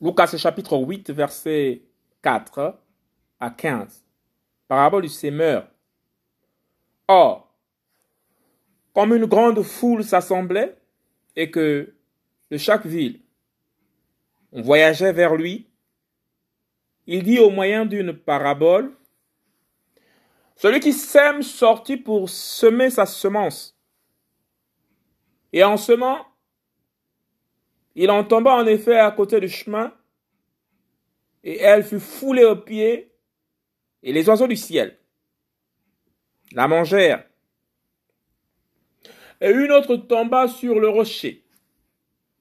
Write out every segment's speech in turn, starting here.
Lucas chapitre 8, verset 4 à 15. Parabole du sémeur. Or, comme une grande foule s'assemblait et que de chaque ville on voyageait vers lui, il dit au moyen d'une parabole, Celui qui sème sortit pour semer sa semence. Et en semant, il en tomba en effet à côté du chemin, et elle fut foulée aux pieds, et les oiseaux du ciel la mangèrent. Et une autre tomba sur le rocher,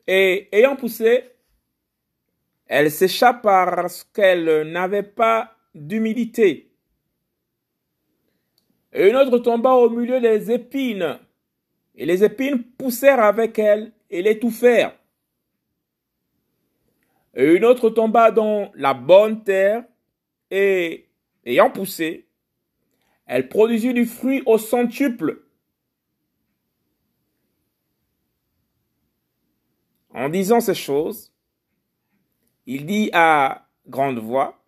et ayant poussé, elle sécha parce qu'elle n'avait pas d'humidité. Et une autre tomba au milieu des épines, et les épines poussèrent avec elle et l'étouffèrent et une autre tomba dans la bonne terre, et, ayant poussé, elle produisit du fruit au centuple. En disant ces choses, il dit à grande voix,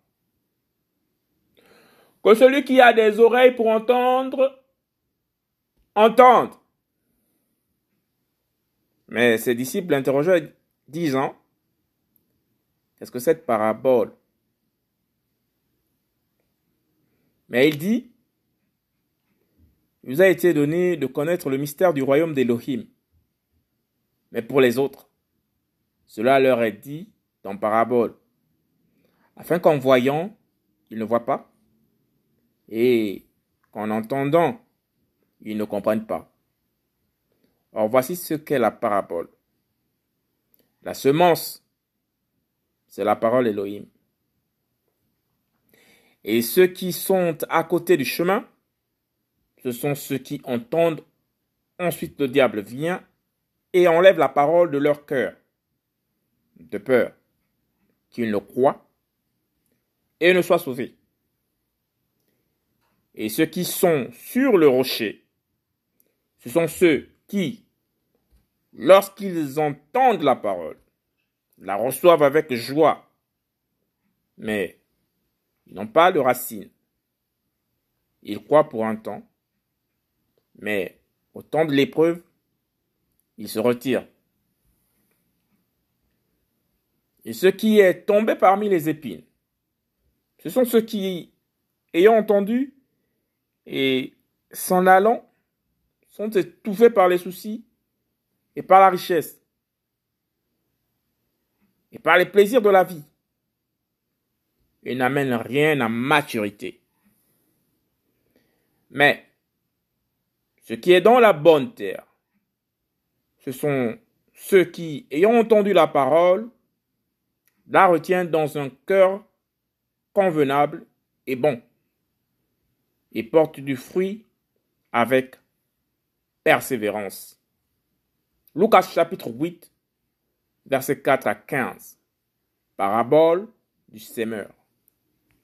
que celui qui a des oreilles pour entendre, entende. Mais ses disciples l'interrogèrent, disant, est-ce que cette parabole Mais il dit, il vous a été donné de connaître le mystère du royaume d'Élohim. Mais pour les autres, cela leur est dit dans parabole, afin qu'en voyant, ils ne voient pas, et qu'en entendant, ils ne comprennent pas. Or voici ce qu'est la parabole. La semence c'est la parole Elohim. Et ceux qui sont à côté du chemin, ce sont ceux qui entendent. Ensuite, le diable vient et enlève la parole de leur cœur, de peur qu'ils ne croient et ne soient sauvés. Et ceux qui sont sur le rocher, ce sont ceux qui, lorsqu'ils entendent la parole, la reçoivent avec joie, mais ils n'ont pas de racines. Ils croient pour un temps, mais au temps de l'épreuve, ils se retirent. Et ce qui est tombé parmi les épines, ce sont ceux qui, ayant entendu et s'en allant, sont étouffés par les soucis et par la richesse et par les plaisirs de la vie et n'amène rien à maturité. Mais ce qui est dans la bonne terre, ce sont ceux qui, ayant entendu la parole, la retiennent dans un cœur convenable et bon, et portent du fruit avec persévérance. Lucas chapitre 8, versets 4 à 15. Parabole du sémeur.